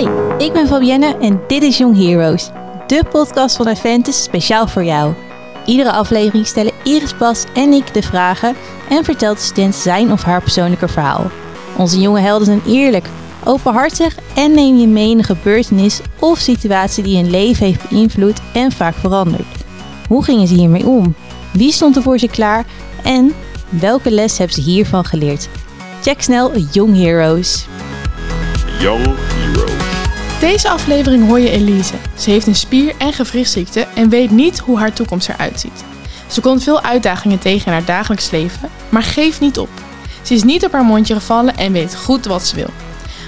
Hi, ik ben Fabienne en dit is Young Heroes, de podcast van Aventus speciaal voor jou. Iedere aflevering stellen Iris Bas en ik de vragen en vertelt de student zijn of haar persoonlijke verhaal. Onze jonge helden zijn eerlijk, openhartig en neem je mee in een gebeurtenis of situatie die hun leven heeft beïnvloed en vaak veranderd. Hoe gingen ze hiermee om? Wie stond er voor ze klaar? En welke les hebben ze hiervan geleerd? Check snel Young Heroes. Young Heroes. Deze aflevering hoor je Elise. Ze heeft een spier- en gewrichtsziekte en weet niet hoe haar toekomst eruit ziet. Ze komt veel uitdagingen tegen in haar dagelijks leven, maar geeft niet op. Ze is niet op haar mondje gevallen en weet goed wat ze wil.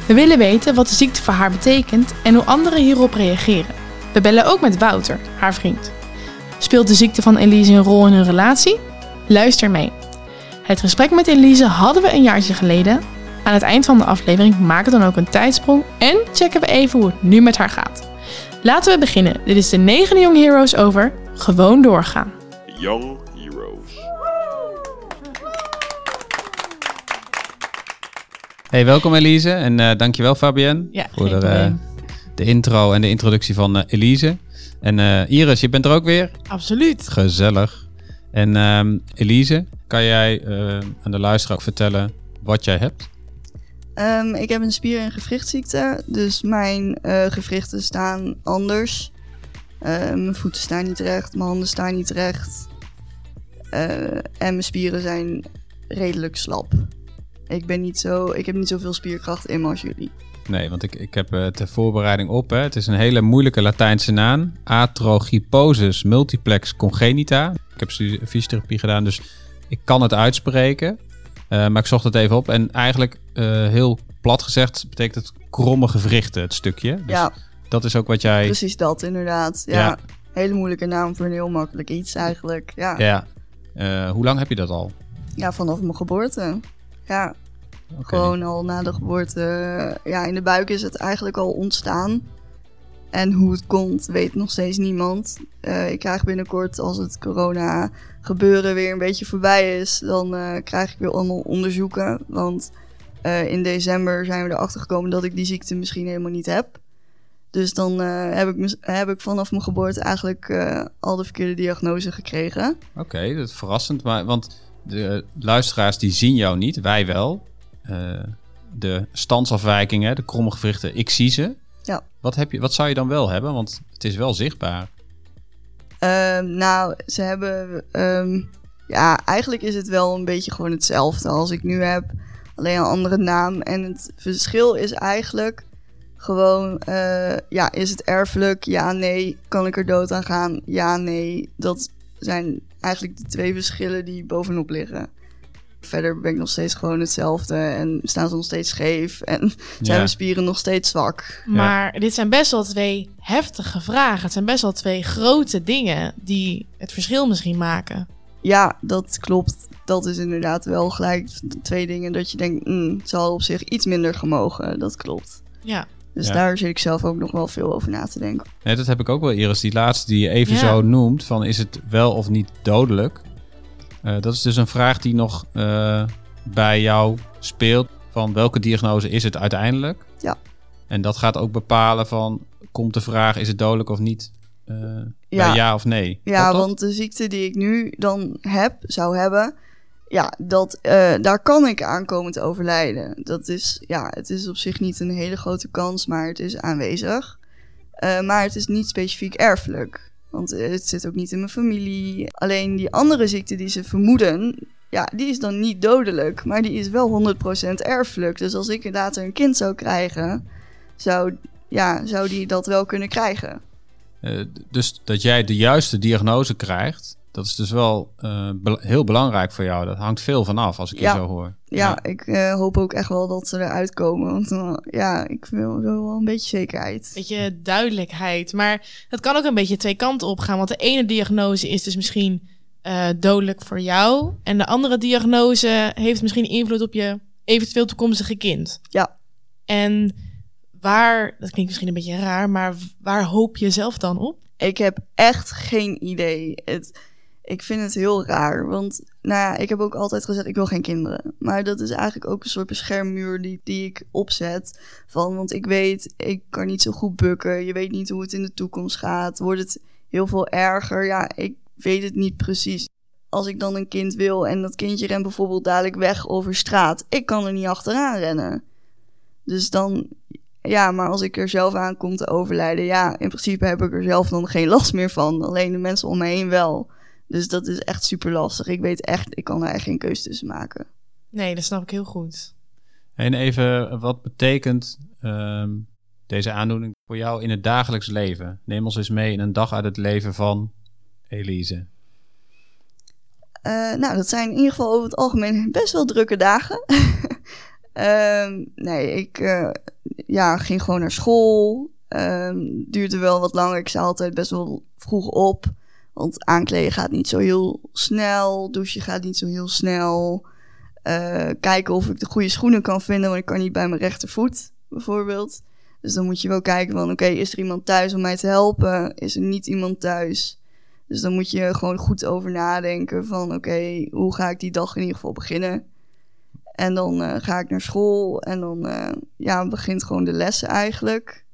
We willen weten wat de ziekte voor haar betekent en hoe anderen hierop reageren. We bellen ook met Wouter, haar vriend. Speelt de ziekte van Elise een rol in hun relatie? Luister mee. Het gesprek met Elise hadden we een jaartje geleden. Aan het eind van de aflevering maken we dan ook een tijdsprong en checken we even hoe het nu met haar gaat. Laten we beginnen. Dit is de 9 Young Heroes over gewoon doorgaan. Young Heroes. Hey, welkom Elise en eh dankjewel Fabienne Ja, voor geen de, eh, de intro en de introductie van eh, Elise. En eh, Iris, je bent er ook weer. Absoluut. Gezellig. En ehm, Elise, kan jij eh, aan de luisteraar ook vertellen wat jij hebt? Ehm, ik heb een spier- en gewrichtsziekte, dus mijn eh, gewrichten staan anders. Eh, mijn voeten staan niet recht, mijn handen staan niet recht. Eh, en mijn spieren zijn redelijk slap. Ik, ben niet zo, ik heb niet zoveel spierkracht in me als jullie. Nee, want ik, ik heb eh ter voorbereiding op. Hè. Het is een hele moeilijke Latijnse naam. Atrogryposis multiplex congenita. Ik heb fysiotherapie gedaan, dus ik kan het uitspreken. Eh, maar ik zocht het even op. En eigenlijk, eh, heel plat gezegd, betekent het kromme gewrichten, het stukje. Dus ja, dat is ook wat jij... precies dat inderdaad. Ja, Ja. Hele moeilijke naam voor een heel makkelijk iets eigenlijk. Ja, Ja. Eh, hoe lang heb je dat al? ja vanaf mijn geboorte. Ja. Gewoon al na de geboorte. Ja, in de buik is het eigenlijk al ontstaan. En hoe het komt, weet nog steeds niemand. Eh, ik krijg binnenkort, als het corona gebeuren weer een beetje voorbij is, dan eh, krijg ik weer allemaal onderzoeken. Want eh, in december zijn we erachter gekomen dat ik die ziekte misschien helemaal niet heb. Dus dan heb, ik, heb ik vanaf mijn geboorte eigenlijk al de verkeerde diagnose gekregen. Oké, dat is verrassend. Maar, want de luisteraars die zien jou niet, wij wel. De standsafwijkingen, de kromme gewrichten, ik zie ze. Ja. Wat, heb je, wat zou je dan wel hebben? Want het is wel zichtbaar. Ehm, nou, ze hebben. ehm, ja, eigenlijk is het wel een beetje gewoon hetzelfde als ik nu heb. Alleen een andere naam. En het verschil is eigenlijk gewoon. eh, ja, is het erfelijk? Ja, nee. Kan ik er dood aan gaan? Ja, nee. Dat zijn eigenlijk de twee verschillen die bovenop liggen. Verder ben ik nog steeds gewoon hetzelfde. En staan ze nog steeds scheef. En zijn Ja. mijn spieren nog steeds zwak. Maar dit zijn best wel twee heftige vragen. Het zijn best wel twee grote dingen die het verschil misschien maken. Ja, dat klopt. Dat is inderdaad wel gelijk twee dingen dat je denkt, mm, het zal op zich iets minder gemogen. Dat klopt. Ja, Dus Ja. daar zit ik zelf ook nog wel veel over na te denken. Nee, dat heb ik ook wel, Iris. Die laatste die je even Ja. zo noemt, van is het wel of niet dodelijk? Eh, dat is dus een vraag die nog eh, bij jou speelt. Van welke diagnose is het uiteindelijk? Ja. En dat gaat ook bepalen van, komt de vraag, is het dodelijk of niet? Eh Ja. of nee? Ja, want de ziekte die ik nu dan heb, zou hebben, ja, dat, daar kan ik aankomen te overlijden. Dat is, ja, het is op zich niet een hele grote kans, maar het is aanwezig. Maar het is niet specifiek erfelijk. Want eh, het zit ook niet in mijn familie. Alleen die andere ziekte die ze vermoeden, ja, die is dan niet dodelijk. Maar die is wel 100% erfelijk. Dus als ik later een kind zou krijgen, zou, ja, zou die dat wel kunnen krijgen. Eh, dus dat jij de juiste diagnose krijgt, dat is dus wel eh, heel belangrijk voor jou. Dat hangt veel van af, als ik Ja. je zo hoor. Ja, ik eh, hoop ook echt wel dat ze eruit komen. Want eh, ja, ik wil, wil wel een beetje zekerheid. beetje duidelijkheid. Maar het kan ook een beetje twee kanten opgaan. Want de ene diagnose is dus misschien eh, dodelijk voor jou. En de andere diagnose heeft misschien invloed op je eventueel toekomstige kind. Ja. En waar, dat klinkt misschien een beetje raar, maar waar hoop je zelf dan op? Ik heb echt geen idee. Het, ik vind het heel raar. Want nou ja, ik heb ook altijd gezegd, ik wil geen kinderen. Maar dat is eigenlijk ook een soort beschermmuur die, die ik opzet. Van, want ik weet, ik kan niet zo goed bukken. Je weet niet hoe het in de toekomst gaat. Wordt het heel veel erger? Ja, ik weet het niet precies. Als ik dan een kind wil en dat kindje rent bijvoorbeeld dadelijk weg over straat. Ik kan er niet achteraan rennen. Dus dan, ja, maar als ik er zelf aan kom te overlijden, ja, in principe heb ik er zelf dan geen last meer van. Alleen de mensen om me heen wel. Dus dat is echt super lastig. Ik weet echt, ik kan daar echt geen keuze tussen maken. Nee, dat snap ik heel goed. En even, wat betekent ehm, deze aandoening voor jou in het dagelijks leven? Neem ons eens mee in een dag uit het leven van Elise. Uh, nou, dat zijn in ieder geval over het algemeen best wel drukke dagen. um, nee, ik uh, ja, ging gewoon naar school. Um, duurde wel wat langer. Ik sta altijd best wel vroeg op. Want aankleden gaat niet zo heel snel. Douchen gaat niet zo heel snel. Uh, kijken of ik de goede schoenen kan vinden. Want ik kan niet bij mijn rechtervoet, bijvoorbeeld. Dus dan moet je wel kijken van... Oké, is er iemand thuis om mij te helpen? Is er niet iemand thuis? Dus dan moet je gewoon goed over nadenken van... Oké, hoe ga ik die dag in ieder geval beginnen? En dan uh, ga ik naar school. En dan uh, ja, begint gewoon de lessen eigenlijk.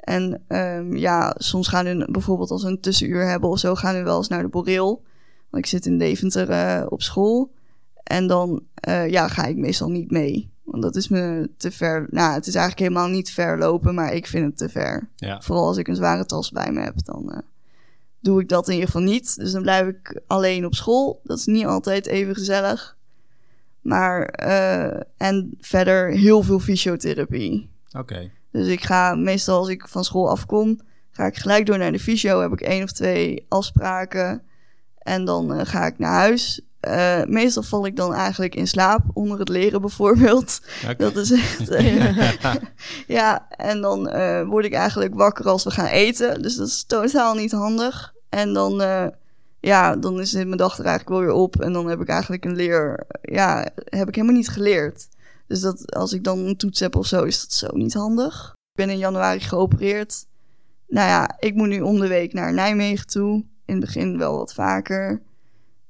En um, ja, soms gaan we bijvoorbeeld als we een tussenuur hebben of zo, gaan we wel eens naar de boreel. Want ik zit in Deventer uh, op school. En dan uh, ja, ga ik meestal niet mee. Want dat is me te ver. Nou, het is eigenlijk helemaal niet ver lopen, maar ik vind het te ver. Ja. Vooral als ik een zware tas bij me heb, dan uh, doe ik dat in ieder geval niet. Dus dan blijf ik alleen op school. Dat is niet altijd even gezellig. Maar, en verder heel veel fysiotherapie. Oké. Okay. Dus ik ga meestal als ik van school afkom, ga ik gelijk door naar de fysio. Heb ik één of twee afspraken. En dan uh, ga ik naar huis. Uh, meestal val ik dan eigenlijk in slaap onder het leren bijvoorbeeld. Okay. Dat is echt. Uh, ja, en dan word ik eigenlijk wakker als we gaan eten. Dus dat is totaal niet handig. En dan, ja, dan is mijn dag er eigenlijk wel weer op. En dan heb ik eigenlijk een leer. Ja, heb ik helemaal niet geleerd. Dus dat als ik dan een toets heb of zo, is dat zo niet handig. Ik ben in januari geopereerd. Nou ja, ik moet nu om de week naar Nijmegen toe. In het begin wel wat vaker.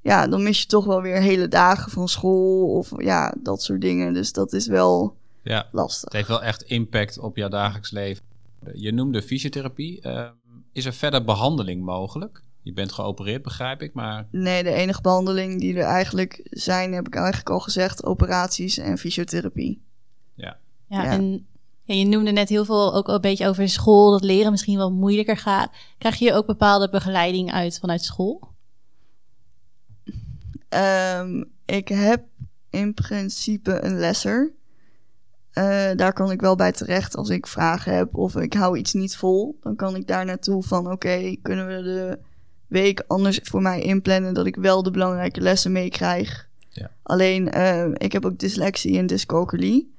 Ja, dan mis je toch wel weer hele dagen van school of ja, dat soort dingen. Dus dat is wel ja, lastig. Het heeft wel echt impact op jouw dagelijks leven. Je noemde fysiotherapie. Uh, is er verder behandeling mogelijk? Je bent geopereerd, begrijp ik, maar... Nee, de enige behandeling die er eigenlijk zijn, heb ik eigenlijk al gezegd, operaties en fysiotherapie. Ja. Ja, Ja. en ja, je noemde net heel veel ook een beetje over school, dat leren misschien wel moeilijker gaat. Krijg je ook bepaalde begeleiding uit vanuit school? Ehm, ik heb in principe een lesser. Eh, daar kan ik wel bij terecht als ik vragen heb of ik hou iets niet vol. Dan kan ik daar naartoe van oké, kunnen we de week anders voor mij inplannen dat ik wel de belangrijke lessen meekrijg. Ja. Alleen, eh, ik heb ook dyslexie en dyscalculie.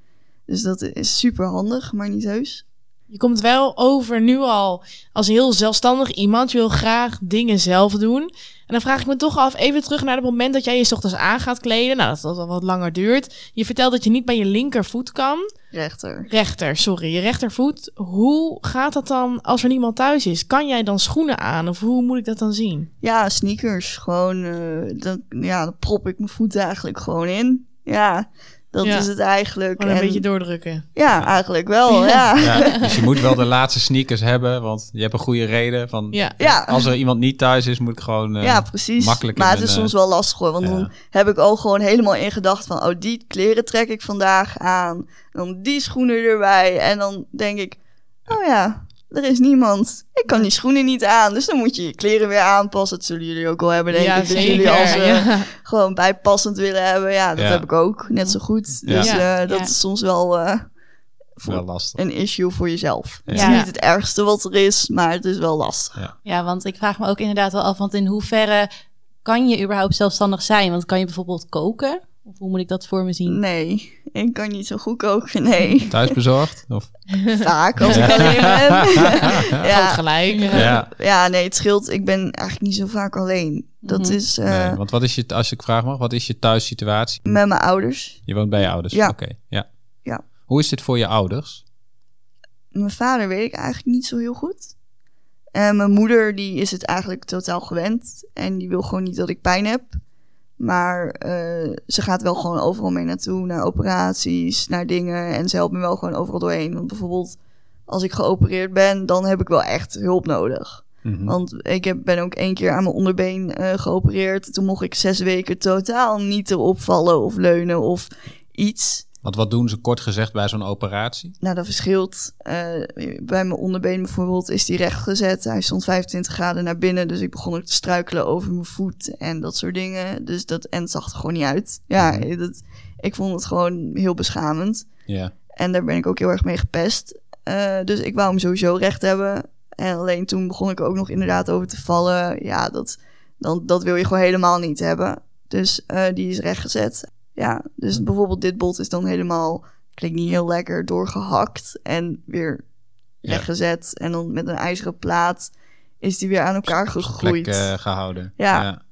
Dus dat is super handig, maar niet heus. Je komt wel over nu al als heel zelfstandig iemand. Je wil graag dingen zelf doen. En dan vraag ik me toch af, even terug naar het moment dat jij je 's ochtends aan gaat kleden. Nou, dat dat al wat langer duurt. Je vertelt dat je niet bij je linkervoet kan. Rechter. Rechter, sorry, je rechtervoet. Hoe gaat dat dan als er niemand thuis is? Kan jij dan schoenen aan of hoe moet ik dat dan zien? Ja, sneakers. Gewoon, eh, dan, ja, dan prop ik mijn voeten eigenlijk gewoon in. Ja, dat Ja. is het eigenlijk. Gewoon een En- beetje doordrukken. Ja, eigenlijk wel, ja. Ja, dus je moet wel de laatste sneakers hebben, want je hebt een goede reden. Van, Ja. Ja. Als er iemand niet thuis is, moet ik gewoon... eh, ja, precies. makkelijk in maar het is eh, soms wel lastig hoor. Want ja. dan heb ik ook gewoon helemaal in gedacht van... oh, die kleren trek ik vandaag aan. En dan die schoenen erbij. En dan denk ik... oh ja, er is niemand. Ik kan die schoenen niet aan. Dus dan moet je je kleren weer aanpassen. Dat zullen jullie ook wel hebben, denk ja, ik. Dat zeker. jullie als ja. gewoon bijpassend willen hebben. Ja, dat Ja. heb ik ook. Net zo goed. Ja. Dus Ja. eh, dat Ja. is soms wel... eh, voor wel lastig. een issue voor jezelf. Het Ja. is niet het ergste wat er is, maar het is wel lastig. Ja, want ik vraag me ook inderdaad wel af, want in hoeverre kan je überhaupt zelfstandig zijn? Want kan je bijvoorbeeld koken? Of hoe moet ik dat voor me zien? Nee, ik kan niet zo goed koken. Nee, Thuisbezorgd? Of? vaak als ik alleen ben. Ja, gelijk. Ja. ja, nee, het scheelt. Ik ben eigenlijk niet zo vaak alleen. Dat Mhm. is eh, Nee, want wat is je, als ik vraag mag, wat is je thuissituatie? met mijn ouders. Je woont bij je ouders? Ja. Oké, ja. Ja. Hoe is dit voor je ouders? Mijn vader weet ik eigenlijk niet zo heel goed. En mijn moeder, die is het eigenlijk totaal gewend. En die wil gewoon niet dat ik pijn heb. Maar eh, ze gaat wel gewoon overal mee naartoe. Naar operaties, naar dingen. En ze helpt me wel gewoon overal doorheen. Want bijvoorbeeld, als ik geopereerd ben, dan heb ik wel echt hulp nodig. Mhm. Want ik heb, ben ook één keer aan mijn onderbeen eh, geopereerd. Toen mocht ik zes weken totaal niet erop vallen of leunen of iets. Want wat doen ze kort gezegd bij zo'n operatie? Nou, dat verschilt. Eh, bij mijn onderbeen bijvoorbeeld is die recht gezet. Hij stond 25 graden naar binnen, dus ik begon ook te struikelen over mijn voet en dat soort dingen. Dus dat, en zag er gewoon niet uit. Ja, dat, ik vond het gewoon heel beschamend. Ja. En daar ben ik ook heel erg mee gepest. Eh, dus ik wou hem sowieso recht hebben. En alleen toen begon ik ook nog inderdaad over te vallen. Ja, dat, dan, dat wil je gewoon helemaal niet hebben. Dus eh, die is rechtgezet. Ja, dus bijvoorbeeld dit bot is dan helemaal, klinkt niet heel lekker, doorgehakt en weer Ja. rechtgezet. En dan met een ijzeren plaat is die weer aan elkaar gegroeid. Plek eh, gehouden. Ja.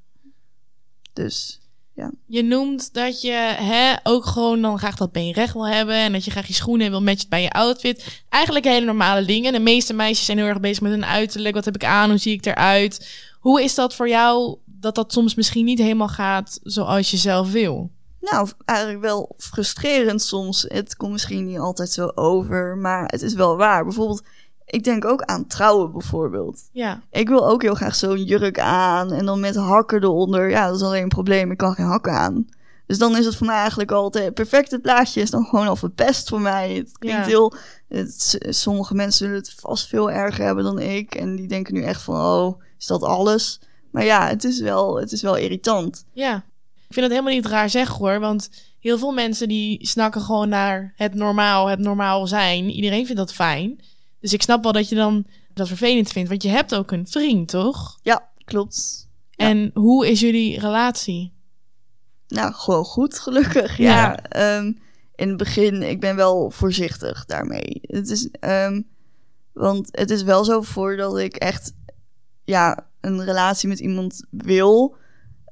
Dus Je noemt dat je hè, ook gewoon dan graag dat been recht wil hebben. En dat je graag je schoenen wil matchen bij je outfit. Eigenlijk hele normale dingen. De meeste meisjes zijn heel erg bezig met hun uiterlijk. Wat heb ik aan? Hoe zie ik eruit? Hoe is dat voor jou dat dat soms misschien niet helemaal gaat zoals je zelf wil? Nou, eigenlijk wel frustrerend soms. Het komt misschien niet altijd zo over, maar het is wel waar. Bijvoorbeeld, ik denk ook aan trouwen bijvoorbeeld. Ja, Ik wil ook heel graag zo'n jurk aan en dan met hakken eronder. Ja, dat is alleen een probleem. Ik kan geen hakken aan. Dus dan is het voor mij eigenlijk altijd het perfecte plaatje is dan gewoon al verpest voor mij. Het klinkt Ja. heel. Het, sommige mensen zullen het vast veel erger hebben dan ik. En die denken nu echt van, oh, is dat alles? Maar ja, het is wel, het is wel irritant. ja. Ik vind het helemaal niet raar zeggen hoor. Want heel veel mensen die snakken gewoon naar het normaal, het normaal zijn. Iedereen vindt dat fijn. Dus ik snap wel dat je dan dat vervelend vindt. Want je hebt ook een vriend, toch? Ja, klopt. Ja. En hoe is jullie relatie? Nou, gewoon goed, gelukkig. Ja, ehm, in het begin, ik ben wel voorzichtig daarmee. Het is, ehm, want het is wel zo voordat ik echt, ja, een relatie met iemand wil,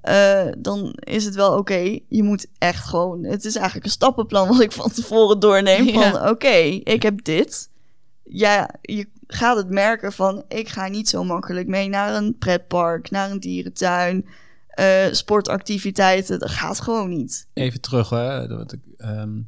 eh, dan is het wel oké. Je moet echt gewoon, het is eigenlijk een stappenplan wat ik van tevoren doorneem. Ja. Van oké, ik heb dit. Ja, je gaat het merken van, ik ga niet zo makkelijk mee naar een pretpark, naar een dierentuin eh, sportactiviteiten. Dat gaat gewoon niet. Even terug, hè. Dat ehm,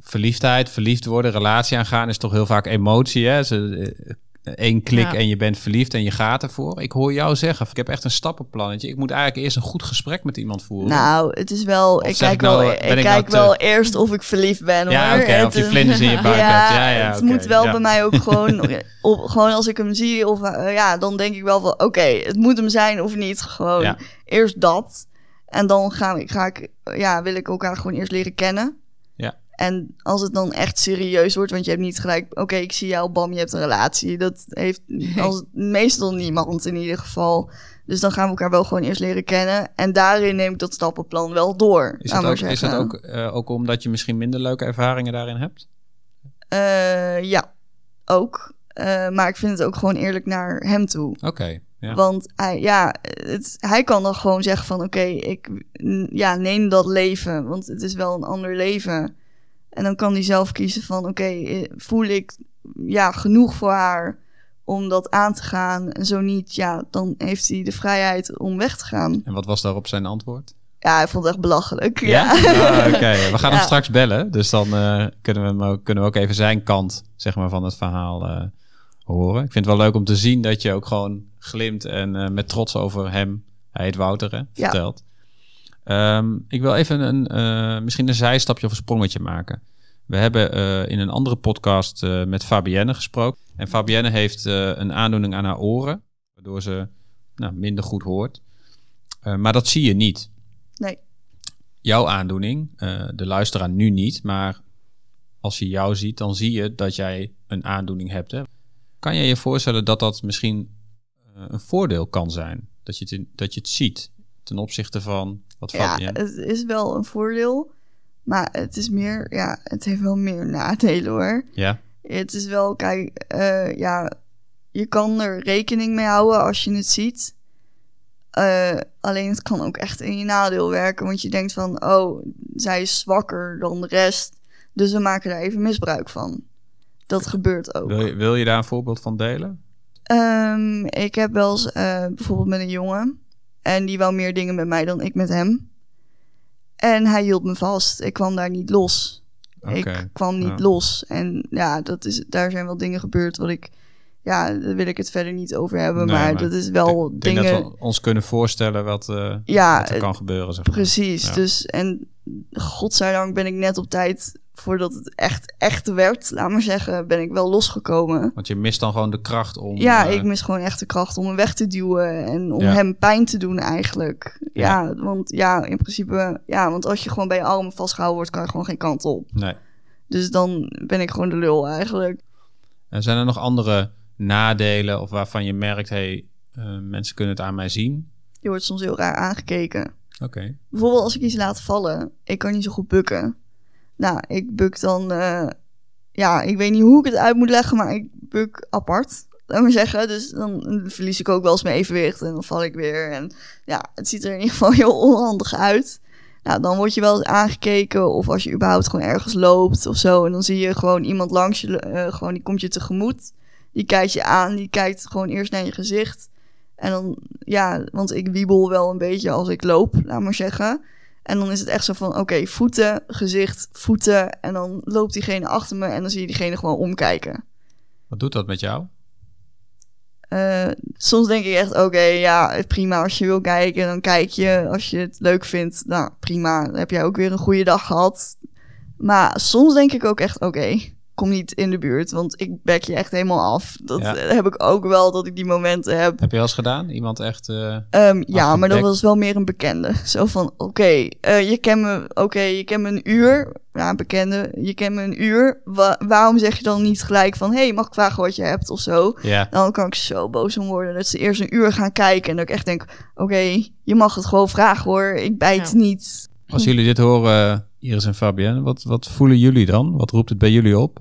verliefdheid, verliefd worden, relatie aangaan is toch heel vaak emotie, hè. Ze, Eén klik Ja. en je bent verliefd en je gaat ervoor. Ik hoor jou zeggen, ik heb echt een stappenplannetje. Ik moet eigenlijk eerst een goed gesprek met iemand voeren. Nou, het is wel. Of ik kijk ik nou, wel, ik kijk nou wel eerst of ik verliefd ben. Ja, oké, of je vlinders in je buik ja, hebt. Ja, ja, het moet wel ja. bij mij ook gewoon. Op, gewoon als ik hem zie, of eh, ja, dan denk ik wel van: oké, het moet hem zijn of niet. Gewoon eerst dat. En dan ga ik, ga ik, ja, wil ik elkaar gewoon eerst leren kennen. En als het dan echt serieus wordt, want je hebt niet gelijk, oké, ik zie jou, bam, je hebt een relatie. Dat heeft als, meestal niemand in ieder geval. Dus dan gaan we elkaar wel gewoon eerst leren kennen. En daarin neem ik dat stappenplan wel door. Is dat, ook, is dat ook, eh, ook omdat je misschien minder leuke ervaringen daarin hebt? Eh, ja, ook. Eh, maar ik vind het ook gewoon eerlijk naar hem toe. Oké, ja. Want hij, ja, het, hij kan dan gewoon zeggen van... oké, ik n- ja, neem dat leven, want het is wel een ander leven. En dan kan hij zelf kiezen van... oké, eh, voel ik ja, genoeg voor haar om dat aan te gaan? En zo niet, ja, dan heeft hij de vrijheid om weg te gaan. En wat was daarop zijn antwoord? Ja, hij vond het echt belachelijk. Ja? Ja, Ah, Oké, we gaan hem straks bellen. Dus dan eh, kunnen, we hem ook, kunnen we ook even zijn kant zeg maar, van het verhaal eh, horen. Ik vind het wel leuk om te zien dat je ook gewoon glimt en met trots over hem, hij heet Wouter, hè, vertelt. Ehm, ik wil even een, eh, misschien een zijstapje of een sprongetje maken. We hebben eh, in een andere podcast eh, met Fabienne gesproken. En Fabienne heeft een aandoening aan haar oren, waardoor ze nou, minder goed hoort. Maar dat zie je niet Nee. jouw aandoening, de luisteraar nu niet, maar als hij jou ziet, dan zie je dat jij een aandoening hebt. Hè? Kan je je voorstellen dat dat misschien een voordeel kan zijn? Dat je, het dat je het ziet ten opzichte van wat Ja, het is wel een voordeel. Maar het is meer, ja, het heeft wel meer nadelen hoor. Ja, Het is wel, kijk, eh, ja, je kan er rekening mee houden als je het ziet. Eh, alleen het kan ook echt in je nadeel werken. Want je denkt van, oh, zij is zwakker dan de rest. Dus we maken daar even misbruik van. Dat gebeurt ook. wil je, wil je daar een voorbeeld van delen? Ehm, ik heb wel eens eh, bijvoorbeeld met een jongen. En die wou meer dingen met mij dan ik met hem. En hij hield me vast. Ik kwam daar niet los. Ik kwam niet ja. los. En ja, dat is, daar zijn wel dingen gebeurd wat ik... Ja, daar wil ik het verder niet over hebben. Nee, maar, maar dat is wel Ik denk dingen... dat we ons kunnen voorstellen wat, eh, ja, wat er kan gebeuren. Zeg maar. Precies, Ja. dus en godzijdank ben ik net op tijd voordat het echt echt werd, laat maar zeggen, ben ik wel losgekomen. Want je mist dan gewoon de kracht om... Ja, eh, ik mis gewoon echt de kracht om hem weg te duwen en om Ja. hem pijn te doen eigenlijk. Ja. want ja, in principe, ja, want als je gewoon bij je armen vastgehouden wordt, kan je gewoon geen kant op. Nee. Dus dan ben ik gewoon de lul eigenlijk. En zijn er nog andere nadelen of waarvan je merkt... hey, eh, mensen kunnen het aan mij zien? Je wordt soms heel raar aangekeken. Oké. Bijvoorbeeld als ik iets laat vallen, ik kan niet zo goed bukken. Nou, ik buk dan, eh, ja, ik weet niet hoe ik het uit moet leggen, maar ik buk apart, laat maar zeggen. Dus dan verlies ik ook wel eens mijn evenwicht en dan val ik weer. En ja, het ziet er in ieder geval heel onhandig uit. Nou, dan word je wel eens aangekeken of als je überhaupt gewoon ergens loopt of zo. En dan zie je gewoon iemand langs je, eh, gewoon die komt je tegemoet. Die kijkt je aan, die kijkt gewoon eerst naar je gezicht. En dan, ja, want ik wiebel wel een beetje als ik loop, laat maar zeggen. En dan is het echt zo van, oké, voeten, gezicht, voeten. En dan loopt diegene achter me en dan zie je diegene gewoon omkijken. Wat doet dat met jou? Eh, soms denk ik echt, oké, ja, prima. Als je wil kijken, dan kijk je. Als je het leuk vindt, nou, prima. Dan heb jij ook weer een goede dag gehad. Maar soms denk ik ook echt, oké, kom niet in de buurt. Want ik bek je echt helemaal af. Dat Ja. heb ik ook wel, dat ik die momenten heb. Heb je wel eens gedaan? Iemand echt... eh, Ehm, ja, maar dat was wel meer een bekende. Zo van, oké, eh, je kent me, oké, je kent me een uur. Ja, een bekende, je kent me een uur. Wa- waarom zeg je dan niet gelijk van, hey, mag ik vragen wat je hebt of zo? ja. Dan kan ik zo boos om worden dat ze eerst een uur gaan kijken. En dat ik echt denk, oké, je mag het gewoon vragen hoor. Ik bijt Ja. niet. Als jullie dit horen, Iris en Fabienne, wat, wat voelen jullie dan? Wat roept het bij jullie op?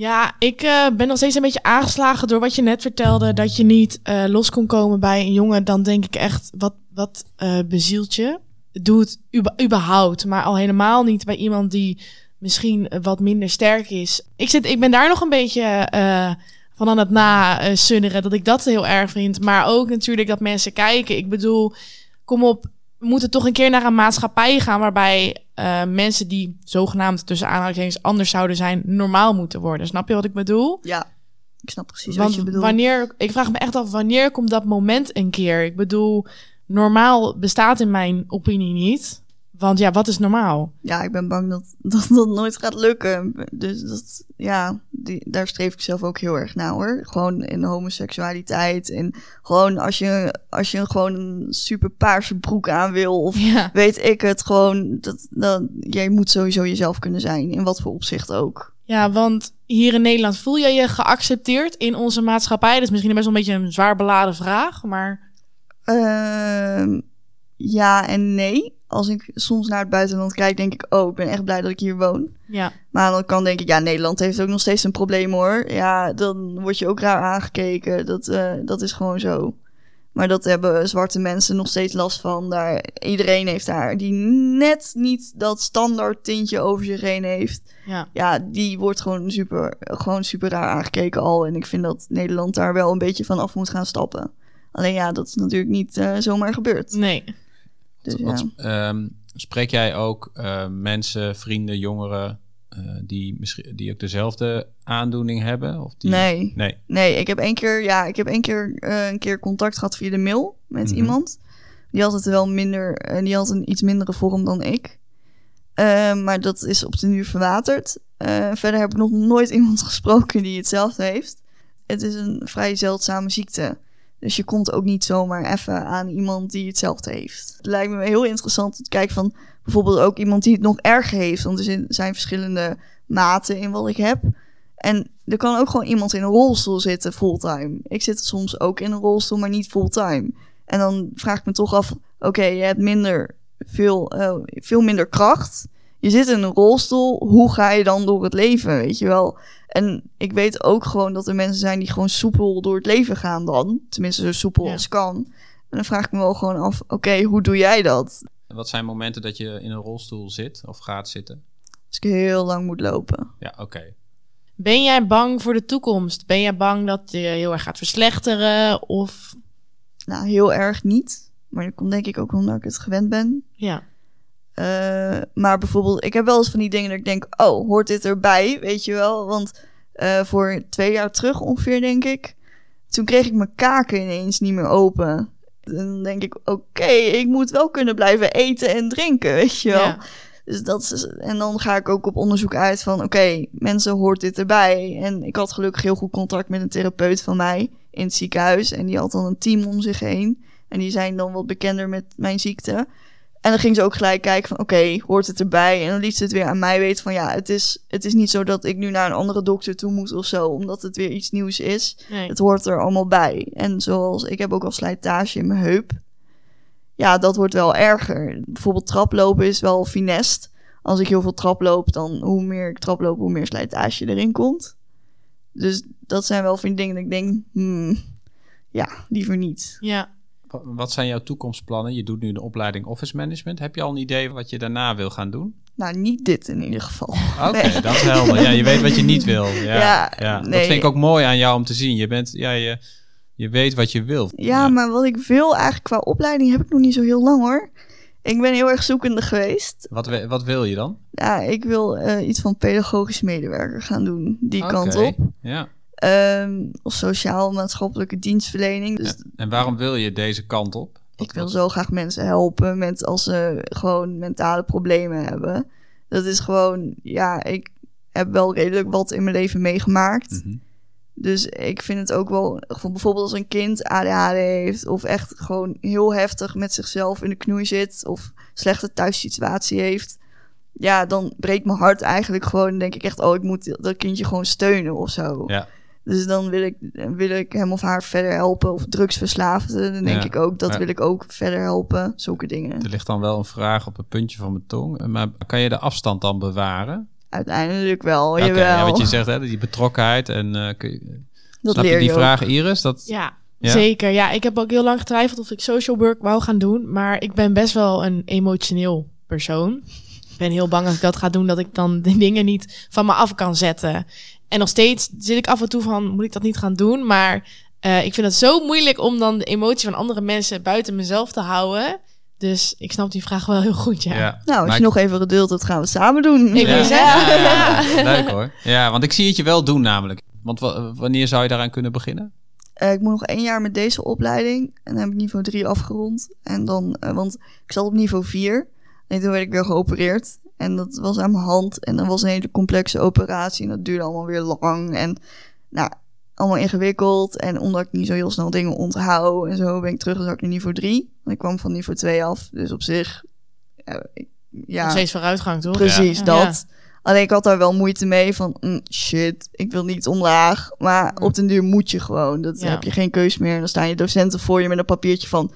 Ja, ik eh, ben nog steeds een beetje aangeslagen door wat je net vertelde. Dat je niet eh, los kon komen bij een jongen. Dan denk ik echt, wat, wat eh bezielt je? Doe het überhaupt. Maar al helemaal niet bij iemand die misschien wat minder sterk is. Ik, zit, ik ben daar nog een beetje van aan het na-sunneren. Dat ik dat heel erg vind. Maar ook natuurlijk dat mensen kijken. Ik bedoel, kom op. We moeten toch een keer naar een maatschappij gaan waarbij eh, mensen die zogenaamd tussen aanhalingstekens anders zouden zijn, normaal moeten worden. Snap je wat ik bedoel? Ja, ik snap precies Want wat je bedoelt. wanneer, ik vraag me echt af, wanneer komt dat moment een keer? Ik bedoel, normaal bestaat in mijn opinie niet. Want ja, wat is normaal? Ja, ik ben bang dat dat, dat nooit gaat lukken. Dus dat, ja, die, daar streef ik zelf ook heel erg naar hoor. Gewoon in homoseksualiteit. En gewoon als je, als je gewoon een super paarse broek aan wil. Of Ja. weet ik het gewoon. Dat, dat, jij moet sowieso jezelf kunnen zijn. In wat voor opzicht ook. ja, want hier in Nederland voel je je geaccepteerd in onze maatschappij. Dat is misschien best wel een beetje een zwaar beladen vraag, maar Ehm, ja en nee. Als ik soms naar het buitenland kijk, denk ik, oh, ik ben echt blij dat ik hier woon. ja. Maar aan de andere kant denk ik, ja, Nederland heeft ook nog steeds een probleem hoor. Ja, dan word je ook raar aangekeken. Dat, eh, dat is gewoon zo. Maar dat hebben zwarte mensen nog steeds last van. Daar, iedereen heeft daar, die net niet dat standaard tintje over zich heen heeft. ja. Ja, die wordt gewoon super, gewoon super raar aangekeken al. En ik vind dat Nederland daar wel een beetje van af moet gaan stappen. Alleen ja, dat is natuurlijk niet eh, zomaar gebeurd. Nee. Dus, ja. Ehm, spreek jij ook eh, mensen, vrienden, jongeren eh, die, misschien, die ook dezelfde aandoening hebben? Of die... Nee. Nee. Nee, ik heb één keer, ja, ik heb één keer, eh, een keer contact gehad via de mail met Mhm. iemand. Die had het wel minder, en die had een iets mindere vorm dan ik. Eh, maar dat is op de nu verwaterd. Verder heb ik nog nooit iemand gesproken die hetzelfde heeft. Het is een vrij zeldzame ziekte. Dus je komt ook niet zomaar even aan iemand die hetzelfde heeft. Het lijkt me heel interessant om te kijken van bijvoorbeeld ook iemand die het nog erger heeft. Want er zijn- verschillende maten in wat ik heb. En er kan ook gewoon iemand in een rolstoel zitten fulltime. Ik zit soms ook in een rolstoel, maar niet fulltime. En dan vraag ik me toch af: oké, je hebt minder, veel, eh, veel minder kracht. Je zit in een rolstoel. Hoe ga je dan door het leven? Weet je wel? En ik weet ook gewoon dat er mensen zijn die gewoon soepel door het leven gaan dan. Tenminste, zo soepel Ja. als kan. En dan vraag ik me wel gewoon af: oké, hoe doe jij dat? Wat zijn momenten dat je in een rolstoel zit of gaat zitten? Als ik heel lang moet lopen. Ja, oké. Ben jij bang voor de toekomst? Ben jij bang dat je heel erg gaat verslechteren? Of Nou, heel erg niet. Maar dat komt denk ik ook omdat ik het gewend ben. ja, Eh, maar bijvoorbeeld, ik heb wel eens van die dingen dat ik denk, oh, hoort dit erbij? Weet je wel? Want eh, voor twee jaar terug ongeveer, denk ik, toen kreeg ik mijn kaken ineens niet meer open. En dan denk ik, oké, ik moet wel kunnen blijven eten en drinken, weet je wel? ja. Dus dat is, en dan ga ik ook op onderzoek uit van, oké, mensen hoort dit erbij. En ik had gelukkig heel goed contact met een therapeut van mij in het ziekenhuis. En die had dan een team om zich heen. En die zijn dan wat bekender met mijn ziekte. En dan ging ze ook gelijk kijken van, oké, hoort het erbij? En dan liet ze het weer aan mij weten van, ja, het is, het is niet zo dat ik nu naar een andere dokter toe moet of zo. Omdat het weer iets nieuws is. Nee. Het hoort er allemaal bij. En zoals ik heb ook al slijtage in mijn heup. Ja, dat wordt wel erger. Bijvoorbeeld traplopen is wel finest. Als ik heel veel trap loop, dan hoe meer ik trap loop, hoe meer slijtage erin komt. Dus dat zijn wel van die dingen dat ik denk, hmm, ja, liever niet. ja. Wa- Wat zijn jouw toekomstplannen? Je doet nu de opleiding Office Management. Heb je al een idee wat je daarna wil gaan doen? Nou, niet dit in ieder geval. Oké, Nee. dat is helder. Ja, je weet wat je niet wil. Ja, Ja, ja, Dat nee. vind ik ook mooi aan jou om te zien. Je, bent, ja, je, je weet wat je wil. Ja, maar wat ik wil eigenlijk qua opleiding heb ik nog niet zo heel lang hoor. Ik ben heel erg zoekende geweest. Wat, we- wat wil je dan? Ja, ik wil eh, iets van pedagogisch medewerker gaan doen, die kant op. Ja. Ehm, of sociaal-maatschappelijke dienstverlening. Dus Ja. En waarom wil je deze kant op? ik wil zo graag mensen helpen met als ze gewoon mentale problemen hebben. Dat is gewoon, ja, ik heb wel redelijk wat in mijn leven meegemaakt. Mhm. Dus ik vind het ook wel, bijvoorbeeld als een kind ADHD heeft of echt gewoon heel heftig met zichzelf in de knoei zit of slechte thuissituatie heeft. Ja, dan breekt mijn hart eigenlijk gewoon. Denk ik echt, oh, ik moet dat kindje gewoon steunen of zo. Ja. Dus dan wil ik, wil ik hem of haar verder helpen. Of drugsverslaafden, dan denk Ja. ik ook, dat Ja. wil ik ook verder helpen. Zulke dingen. Er ligt dan wel een vraag op het puntje van mijn tong. Maar kan je de afstand dan bewaren? Uiteindelijk wel, Oké, jawel. ja, wat je zegt, hè, die betrokkenheid. En, eh, kun je, dat snap leer je die je ook. vraag, Iris? Dat, Ja, Ja? zeker. Ja, ik heb ook heel lang getwijfeld of ik social work wou gaan doen. Maar ik ben best wel een emotioneel persoon. Ik ben heel bang als ik dat ga doen, dat ik dan de dingen niet van me af kan zetten. En nog steeds zit ik af en toe van, moet ik dat niet gaan doen? Maar eh, ik vind het zo moeilijk om dan de emotie van andere mensen buiten mezelf te houden. Dus ik snap die vraag wel heel goed, ja. ja. Nou, als Maar je nog even geduld hebt, gaan we samen doen. Ik Ja. Ja, ja. Leuk hoor. Ja, want ik zie het je wel doen namelijk. Want wa- wanneer zou je daaraan kunnen beginnen? Eh, ik moet nog één jaar met deze opleiding. En dan heb ik niveau 3 afgerond. En dan, eh, want ik zat op niveau 4. En toen werd ik weer geopereerd. En dat was aan mijn hand. En dat was een hele complexe operatie. En dat duurde allemaal weer lang. En nou, allemaal ingewikkeld. En omdat ik niet zo heel snel dingen onthoud en zo, ben ik teruggezakt naar niveau 3. Want ik kwam van niveau 2 af. Dus op zich, eh, ik- ja, Nog steeds vooruitgang, toch? Precies, Ja. dat. Alleen ik had daar wel moeite mee van, mm, shit, ik wil niet omlaag. Maar op den duur moet je gewoon. Dat heb je geen keus meer. En dan staan je docenten voor je met een papiertje van...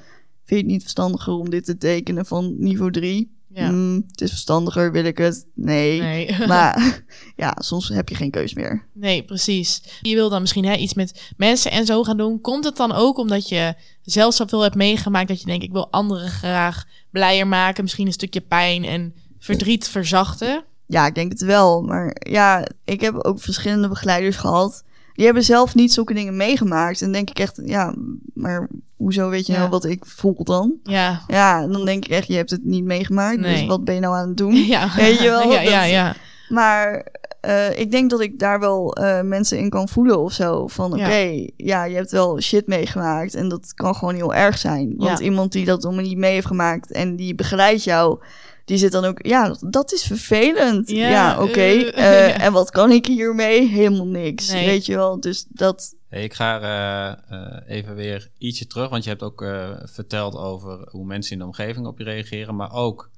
Vind je het niet verstandiger om dit te tekenen van niveau 3? Ja. Mm, het is verstandiger, wil ik het? Nee. Nee. Maar ja, soms heb je geen keus meer. Nee, precies. Je wil dan misschien hè, iets met mensen en zo gaan doen. Komt het dan ook omdat je zelf zoveel hebt meegemaakt dat je denkt, ik wil anderen graag blijer maken, misschien een stukje pijn en verdriet verzachten? Ja, ik denk het wel. Maar ja, ik heb ook verschillende begeleiders gehad. Die hebben zelf niet zulke dingen meegemaakt. En denk ik echt, ja, maar hoezo weet je Ja. nou wat ik voel dan? Ja. Ja, dan denk ik echt, je hebt het niet meegemaakt. Dus wat ben je nou aan het doen? Ja. Weet je wel, Ja, ja, ja. Maar eh, ik denk dat ik daar wel eh, mensen in kan voelen of zo. Van oké, Ja. ja. je hebt wel shit meegemaakt. En dat kan gewoon heel erg zijn. Want iemand die dat allemaal niet mee heeft gemaakt en die begeleidt jou. Die zit dan ook, ja, dat is vervelend. Ja, Ja, oké. eh, eh. En wat kan ik hiermee? Helemaal niks. Nee. Weet je wel, dus dat... Hey, ik ga eh, eh, even weer ietsje terug, want je hebt ook eh, verteld over hoe mensen in de omgeving op je reageren, maar ook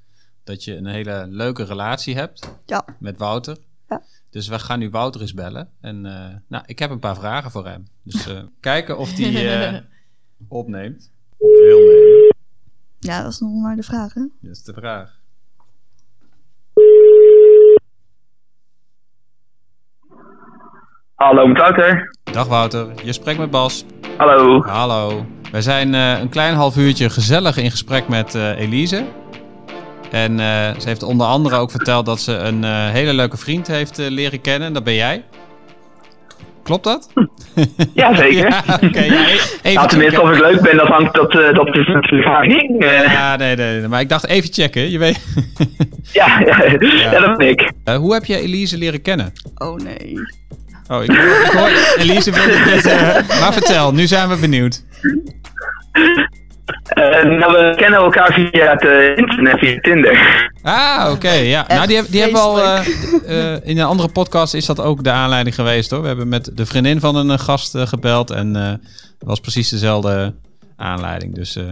dat je een hele leuke relatie hebt Ja. met Wouter. Ja. Dus we gaan nu Wouter eens bellen. En eh, nou, ik heb een paar vragen voor hem. Dus eh, kijken of die eh, opneemt. Of wil nemen. Ja, dat is nog maar de vraag, hè? Dat is de vraag. Hallo, met Wouter. Dag Wouter, je spreekt met Bas. Hallo. Hallo. Wij zijn eh, een klein half uurtje gezellig in gesprek met eh, Elise. En eh, ze heeft onder andere ook verteld dat ze een eh, hele leuke vriend heeft leren kennen. Dat ben jij. Klopt dat? Ja, zeker. Ja, oké. ja, e- even nou, tenminste, checken. of ik leuk ben, dat hangt, dat, eh, dat is natuurlijk Ja, nee, nee, nee, maar ik dacht even checken. Je weet. ja, ja, ja, dat ben ik. Eh, hoe heb je Elise leren kennen? Oh nee. Oh, ik, ik hoor Elise wil het niet. maar vertel, nu zijn we benieuwd. Eh, nou, we kennen elkaar via het eh, internet, via Tinder. Ah, oké. ja. Nou, die, die hebben we al. eh, eh, in een andere podcast is dat ook de aanleiding geweest hoor. We hebben met de vriendin van een gast gebeld. En eh, het was precies dezelfde aanleiding. Dus. eh,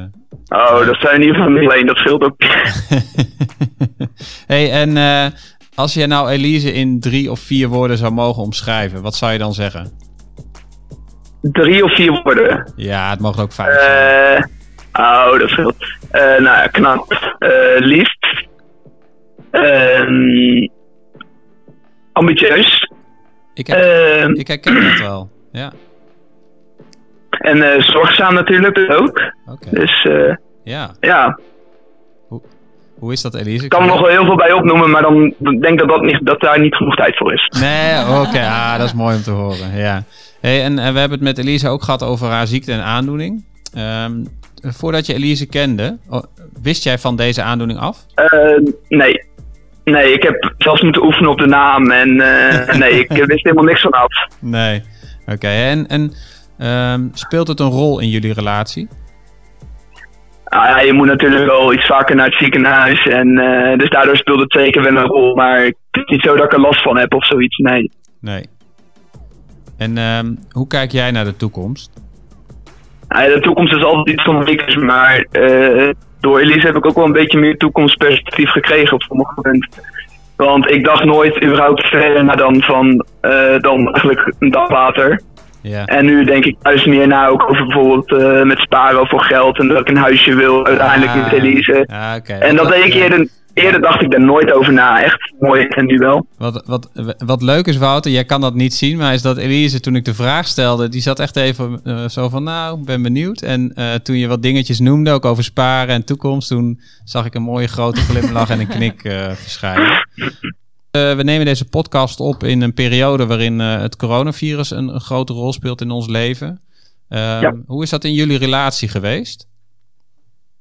Oh, dat zijn in ieder geval niet alleen, dat scheelt ook. hey, en eh, als je nou Elise in drie of vier woorden zou mogen omschrijven, wat zou je dan zeggen? Drie of vier woorden. Ja, het mogen ook vijf zijn. Eh oh, dat scheelt. Eh nou ja, knap. Eh lief. Ehm, ambitieus. Ik, heb, Ehm, ik herken dat wel. Ja, en zorgzaam natuurlijk ook. oké. Dus Ja, ja, hoe is dat Elise? ik kan er nog wel heel veel bij opnoemen, maar dan denk ik dat, dat, niet, dat daar niet genoeg tijd voor is. Nee, oké. Ah, dat is mooi om te horen. Ja. Hey, en eh, we hebben het met Elise ook gehad over haar ziekte en aandoening. Ehm, voordat je Elise kende, oh, wist jij van deze aandoening af? Eh, nee. Nee, ik heb zelfs moeten oefenen op de naam en eh, nee, ik wist helemaal niks van af. Nee. Oké, en, en ehm, speelt het een rol in jullie relatie? Ah, ja, je moet natuurlijk wel iets vaker naar het ziekenhuis. En, eh, dus daardoor speelt het zeker wel een rol. Maar het is niet zo dat ik er last van heb of zoiets. Nee. Nee. En ehm, hoe kijk jij naar de toekomst? Ah, de toekomst is altijd iets onzekers. Maar eh, door Elise heb ik ook wel een beetje meer toekomstperspectief gekregen op sommige punten. Want ik dacht nooit überhaupt verder naar dan, van, eh, dan eigenlijk een dag later. Ja. En nu denk ik juist meer na ook over bijvoorbeeld eh, met sparen voor geld. En dat ik een huisje wil uiteindelijk met Elise. Ah. En dat deed ik eerder, eerder dacht ik daar nooit over na. Echt mooi en nu wel. Wat, wat, wat leuk is, Wouter, jij kan dat niet zien, maar is dat Elise, toen ik de vraag stelde, die zat echt even eh, zo van, nou, ik ben benieuwd. En eh, toen je wat dingetjes noemde, ook over sparen en toekomst, toen zag ik een mooie grote glimlach en een knik eh, verschijnen. Eh, we nemen deze podcast op in een periode waarin eh, het coronavirus een, een grote rol speelt in ons leven. Ehm, Ja. Hoe is dat in jullie relatie geweest?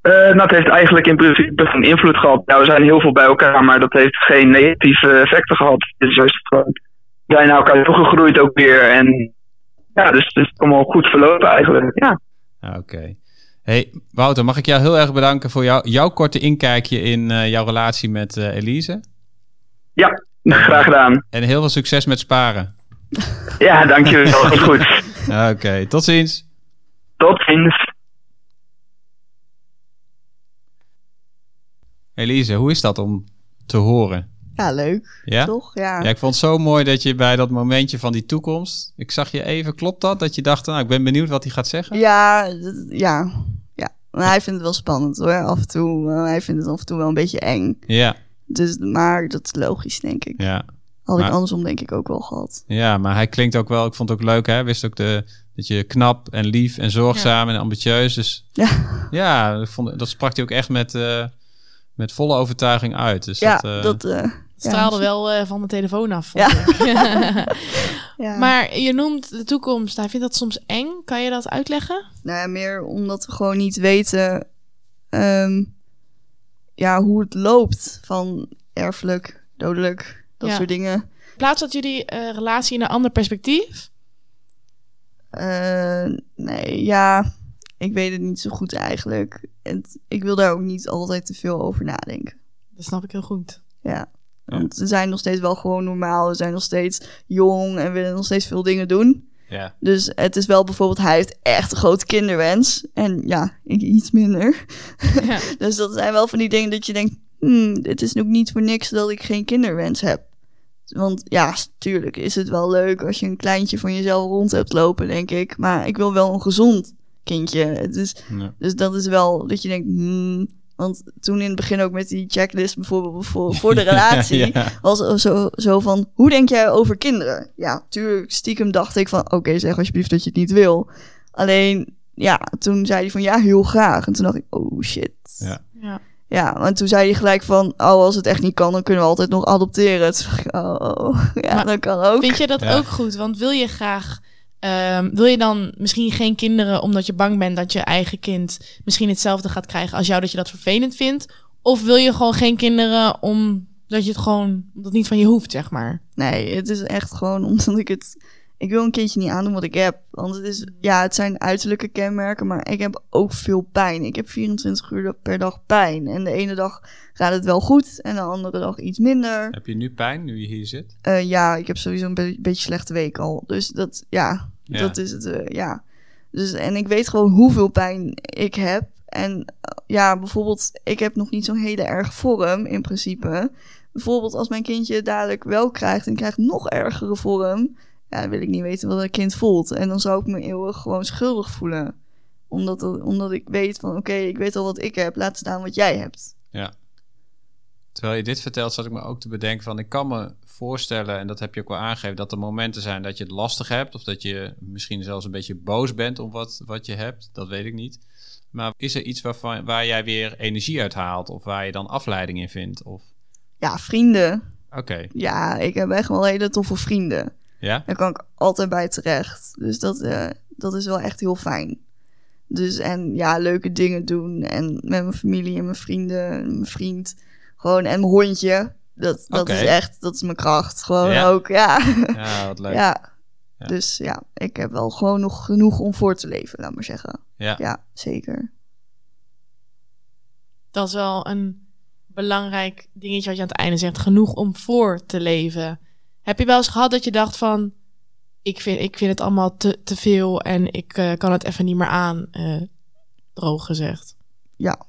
Eh, nou, het heeft eigenlijk in principe geen invloed gehad. Nou, we zijn heel veel bij elkaar, maar dat heeft geen negatieve effecten gehad. Dus. We zijn naar elkaar toegegroeid ook weer. En ja, dus het is allemaal goed verlopen eigenlijk. Ja, Oké. Hey, Wouter, mag ik jou heel erg bedanken voor jou, jouw korte inkijkje in jouw relatie met eh, Elise? Ja graag gedaan. En heel veel succes met sparen. Ja, dankjewel. Goed, goed. Oké, tot ziens. Tot ziens. Elise, hoe is dat om te horen? Ja, leuk. Ja? Toch? Ja. Ja, ik vond het zo mooi dat je bij dat momentje van die toekomst... Ik zag je even, klopt dat? Dat je dacht, nou, ik ben benieuwd wat hij gaat zeggen? Ja, dat- ja. ja. Maar hij vindt het wel spannend hoor, af en toe. Eh, hij vindt het af en toe wel een beetje eng. Ja, Dus, maar dat is logisch, denk ik. ja. Had Maar- ik andersom denk ik ook wel gehad. Ja, maar hij klinkt ook wel... Ik vond het ook leuk, hè? Hij Wist ook de, dat je knap en lief en zorgzaam en ambitieus... Dus Ja, ja, dat, vond, dat sprak hij ook echt met, eh, met volle overtuiging uit. Dus ja dat, eh, dat... eh, Het straalde ja. wel eh, van de telefoon af. Ik. Ja. maar je noemt de toekomst. Hij vindt dat soms eng. Kan je dat uitleggen? Nou ja, meer omdat we gewoon niet weten ehm, ja, hoe het loopt van erfelijk, dodelijk, dat Ja. soort dingen. Plaats dat jullie eh, relatie in een ander perspectief? Eh, nee, ja, ik weet het niet zo goed eigenlijk. En ik wil daar ook niet altijd te veel over nadenken. Dat snap ik heel goed. Ja, want we zijn nog steeds wel gewoon normaal. We zijn nog steeds jong en willen nog steeds veel dingen doen. Ja. Dus het is wel bijvoorbeeld, hij heeft echt een grote kinderwens. En ja, ik iets minder. Ja. Dus dat zijn wel van die dingen dat je denkt, hmm, dit is ook niet voor niks dat ik geen kinderwens heb. Want ja, tuurlijk is het wel leuk als je een kleintje van jezelf rond hebt lopen, denk ik. Maar ik wil wel een gezond kindje. Het is, Ja. dus dat is wel dat je denkt, hmm, want toen in het begin ook met die checklist bijvoorbeeld voor, voor de relatie, Ja. was er zo, zo van, hoe denk jij over kinderen? Ja, tuurlijk, stiekem dacht ik van, oké, zeg alsjeblieft dat je het niet wil. Alleen, ja, toen zei hij van, ja, heel graag. En toen dacht ik, oh shit. Ja. Ja. Ja, want toen zei hij gelijk van, oh, als het echt niet kan, dan kunnen we altijd nog adopteren. Toen dacht ik, oh, ja, Maar dat kan ook. Vind je dat Ja. ook goed? Want wil je graag Ehm, wil je dan misschien geen kinderen omdat je bang bent dat je eigen kind misschien hetzelfde gaat krijgen als jou, dat je dat vervelend vindt? Of wil je gewoon geen kinderen omdat je het gewoon, dat niet van je hoeft, zeg maar? Nee, het is echt gewoon omdat ik het... Ik wil een kindje niet aandoen wat ik heb. Want het is... Ja, het zijn uiterlijke kenmerken, maar ik heb ook veel pijn. Ik heb 24 uur per dag pijn. En de ene dag gaat het wel goed en de andere dag iets minder. Heb je nu pijn, nu je hier zit? Eh, ja, ik heb sowieso een be- beetje slechte week al. Dus dat, ja, Ja. dat is het, eh, ja. Dus, en ik weet gewoon hoeveel pijn ik heb. En eh, ja, bijvoorbeeld, ik heb nog niet zo'n hele erge vorm in principe. Bijvoorbeeld als mijn kindje dadelijk wel krijgt en krijgt nog ergere vorm. Ja, dan wil ik niet weten wat een kind voelt. En dan zou ik me eeuwig gewoon schuldig voelen. Omdat, er- omdat ik weet van, oké, ik weet al wat ik heb. Laat staan wat jij hebt. Ja. Terwijl je dit vertelt, zat ik me ook te bedenken van... ik kan me voorstellen, en dat heb je ook wel aangegeven... dat er momenten zijn dat je het lastig hebt... of dat je misschien zelfs een beetje boos bent om wat, wat je hebt. Dat weet ik niet. Maar is er iets waarvan, waar jij weer energie uit haalt... of waar je dan afleiding in vindt? Of... Ja, vrienden. Oké, Ja, ik heb echt wel hele toffe vrienden. ja? Daar kan ik altijd bij terecht. Dus dat, eh, dat is wel echt heel fijn. Dus en ja, leuke dingen doen. En met mijn familie en mijn vrienden, en mijn vriend. Gewoon, en mijn hondje. Dat, dat is echt, dat is mijn kracht. Gewoon Ja? ook, ja. Ja, wat leuk. ja. Ja. Dus ja, ik heb wel gewoon nog genoeg om voor te leven, laat maar zeggen. Ja. Ja, zeker. Dat is wel een belangrijk dingetje wat je aan het einde zegt. Genoeg om voor te leven. Heb je wel eens gehad dat je dacht van... Ik vind, ik vind het allemaal te, te veel en ik eh, kan het even niet meer aan, eh, droog gezegd. Ja.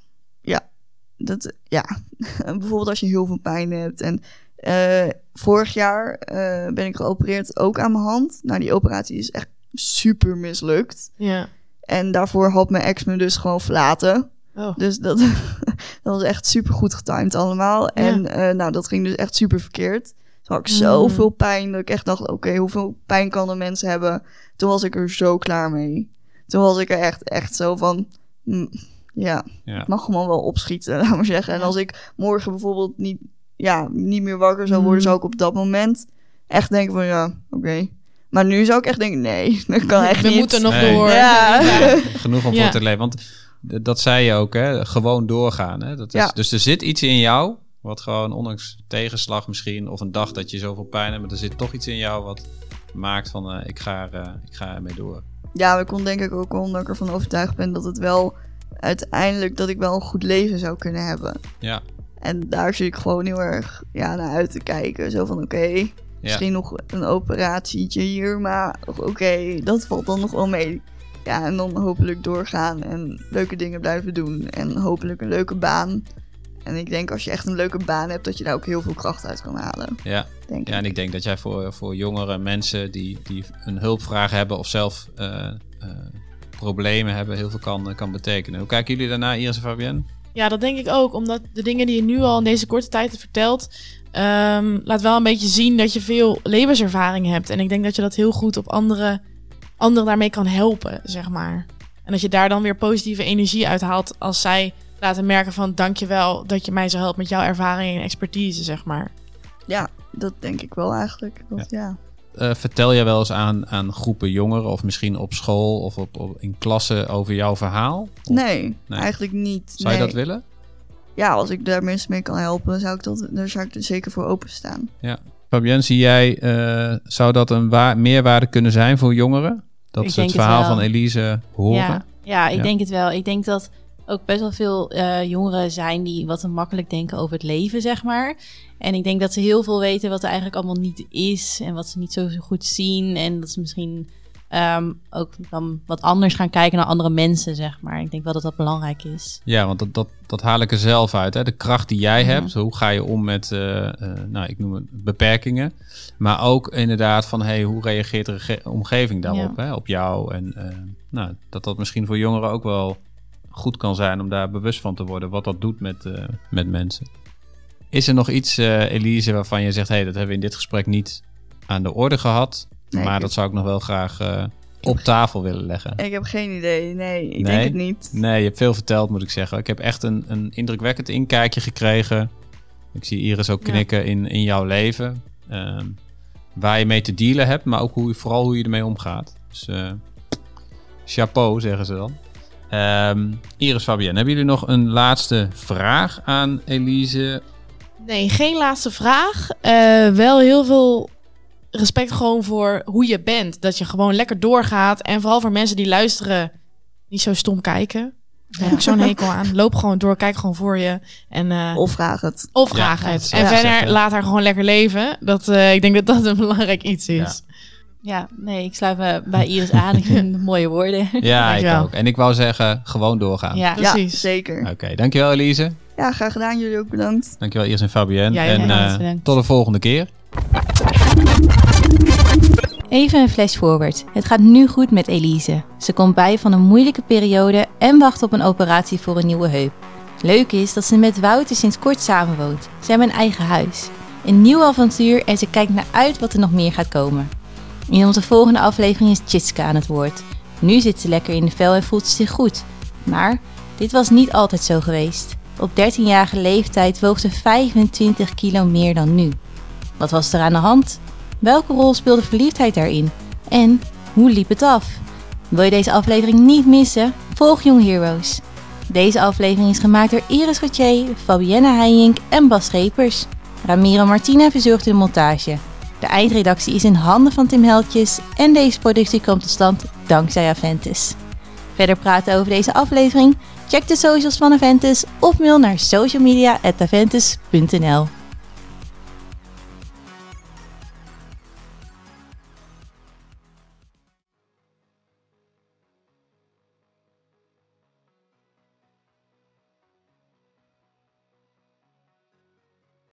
Dat, ja. Bijvoorbeeld als je heel veel pijn hebt. En eh, vorig jaar eh, ben ik geopereerd ook aan mijn hand. Nou, die operatie is echt super mislukt. Ja. En daarvoor had mijn ex me dus gewoon verlaten. Oh. Dus dat, dat was echt super goed getimed allemaal. En eh, nou, dat ging dus echt super verkeerd. Toen had ik Mm. zoveel pijn dat ik echt dacht... oké, hoeveel pijn kan een mens hebben? Toen was ik er zo klaar mee. Toen was ik er echt, echt zo van... mm, ja, Ja. het mag gewoon wel opschieten, laat maar zeggen. En als ik morgen bijvoorbeeld niet, ja, niet meer wakker zou worden... Mm. zou ik op dat moment echt denken van... ja, oké. Maar nu zou ik echt denken... nee, dat kan echt We niet. moeten nog Nee. door. Ja. Genoeg om Ja. voor te leven. Want dat zei je ook, hè? gewoon doorgaan. Hè? Dat is, Ja. Dus er zit iets in jou, wat gewoon ondanks tegenslag misschien, of een dag dat je zoveel pijn hebt, maar er zit toch iets in jou wat maakt van eh, ik, ga er, eh, ik ga ermee door. Ja, maar komt denk ik ook omdat ik ervan overtuigd ben dat het wel uiteindelijk dat ik wel een goed leven zou kunnen hebben. Ja, En daar zit ik gewoon heel erg ja, naar uit te kijken. Zo van oké, misschien nog een operatietje hier, maar oké, dat valt dan nog wel mee. Ja, en dan hopelijk doorgaan en leuke dingen blijven doen. En hopelijk een leuke baan. En ik denk als je echt een leuke baan hebt, dat je daar ook heel veel kracht uit kan halen. ja. Ja, ik. en ik denk dat jij voor, voor jongere mensen die, die een hulpvraag hebben of zelf eh, eh, problemen hebben, heel veel kan, kan betekenen. Hoe kijken jullie daarna, Iris en Fabienne? Ja, dat denk ik ook. Omdat de dingen die je nu al in deze korte tijd hebt verteld... ehm, laat wel een beetje zien dat je veel levenservaring hebt. En ik denk dat je dat heel goed op andere, anderen daarmee kan helpen, zeg maar. En dat je daar dan weer positieve energie uit haalt als zij laten merken van... dankjewel dat je mij zo helpt met jouw ervaring en expertise, zeg maar. Ja, dat denk ik wel eigenlijk. Dat, ja. Eh, vertel je wel eens aan, aan groepen jongeren of misschien op school of op, op, in klassen over jouw verhaal? Of Nee, Nee. eigenlijk niet. Zou je dat willen? Ja, als ik daar mensen mee kan helpen, zou ik dat, daar zou ik er zeker voor openstaan. Fabienne, zie jij, eh, zou dat een wa- meerwaarde kunnen zijn voor jongeren? Dat Ik ze het verhaal van Elise horen? Ja, ja ik Ja. denk het wel. Ik denk dat ook best wel veel eh, jongeren zijn die wat te makkelijk denken over het leven, zeg maar. En ik denk dat ze heel veel weten wat er eigenlijk allemaal niet is en wat ze niet zo goed zien. En dat ze misschien ehm, ook dan wat anders gaan kijken naar andere mensen, zeg maar. Ik denk wel dat dat belangrijk is. Ja, want dat, dat, dat haal ik er zelf uit. Hè? De kracht die jij hebt. Hoe ga je om met, eh, eh, nou, ik noem het beperkingen. Maar ook inderdaad van, hey, hoe reageert de omgeving daarop? Hè? Op jou. En eh, nou, dat dat misschien voor jongeren ook wel goed kan zijn om daar bewust van te worden. Wat dat doet met, met mensen. Is er nog iets, eh, Elise, waarvan je zegt, hey, dat hebben we in dit gesprek niet aan de orde gehad. Nee, maar dat zou ik nog wel graag eh, op tafel willen leggen. Ik heb geen idee. Nee, ik Nee? denk het niet. Nee, je hebt veel verteld, moet ik zeggen. Ik heb echt een, een indrukwekkend inkijkje gekregen. Ik zie Iris ook Ja. knikken in, in jouw leven. Ehm, waar je mee te dealen hebt, maar ook hoe, vooral hoe je ermee omgaat. Dus eh, chapeau, zeggen ze dan. Ehm, Iris Fabienne, hebben jullie nog een laatste vraag aan Elise? Nee, geen laatste vraag. Eh, wel heel veel respect gewoon voor hoe je bent. Dat je gewoon lekker doorgaat. En vooral voor mensen die luisteren, niet zo stom kijken. Daar heb ik zo'n hekel aan. Loop gewoon door, kijk gewoon voor je. En, eh, Of vraag het. of Ja, vraag het. En verder, laat haar gewoon lekker leven. Dat, eh, ik denk dat dat een belangrijk iets is. Ja, nee, ik sluit me bij Iris aan. Ik vind mooie woorden. Ja, ik ook. En ik wou zeggen, gewoon doorgaan. Ja, Precies. Ja, zeker. Oké, dankjewel Elise. Ja, graag gedaan. Jullie ook bedankt. Dankjewel Iris en Fabienne. Ja, en eh, bedankt. tot de volgende keer. Even een flash forward. Het gaat nu goed met Elise. Ze komt bij van een moeilijke periode en wacht op een operatie voor een nieuwe heup. Leuk is dat ze met Wouter sinds kort samenwoont. Ze hebben een eigen huis. Een nieuw avontuur en ze kijkt naar uit wat er nog meer gaat komen. In onze volgende aflevering is Chitska aan het woord. Nu zit ze lekker in de vel en voelt ze zich goed. Maar dit was niet altijd zo geweest. Op 13-jarige leeftijd woog ze 25 kilo meer dan nu. Wat was er aan de hand? Welke rol speelde verliefdheid daarin? En hoe liep het af? Wil je deze aflevering niet missen? Volg Young Heroes. Deze aflevering is gemaakt door Iris Gauthier, Fabienne Heijink en Bas Schepers. Ramiro Martina verzorgt de montage. De eindredactie is in handen van Tim Heltjes en deze productie komt tot stand dankzij Aventus. Verder praten over deze aflevering? Check de socials van Aventus of mail naar socialmedia.aventus.nl.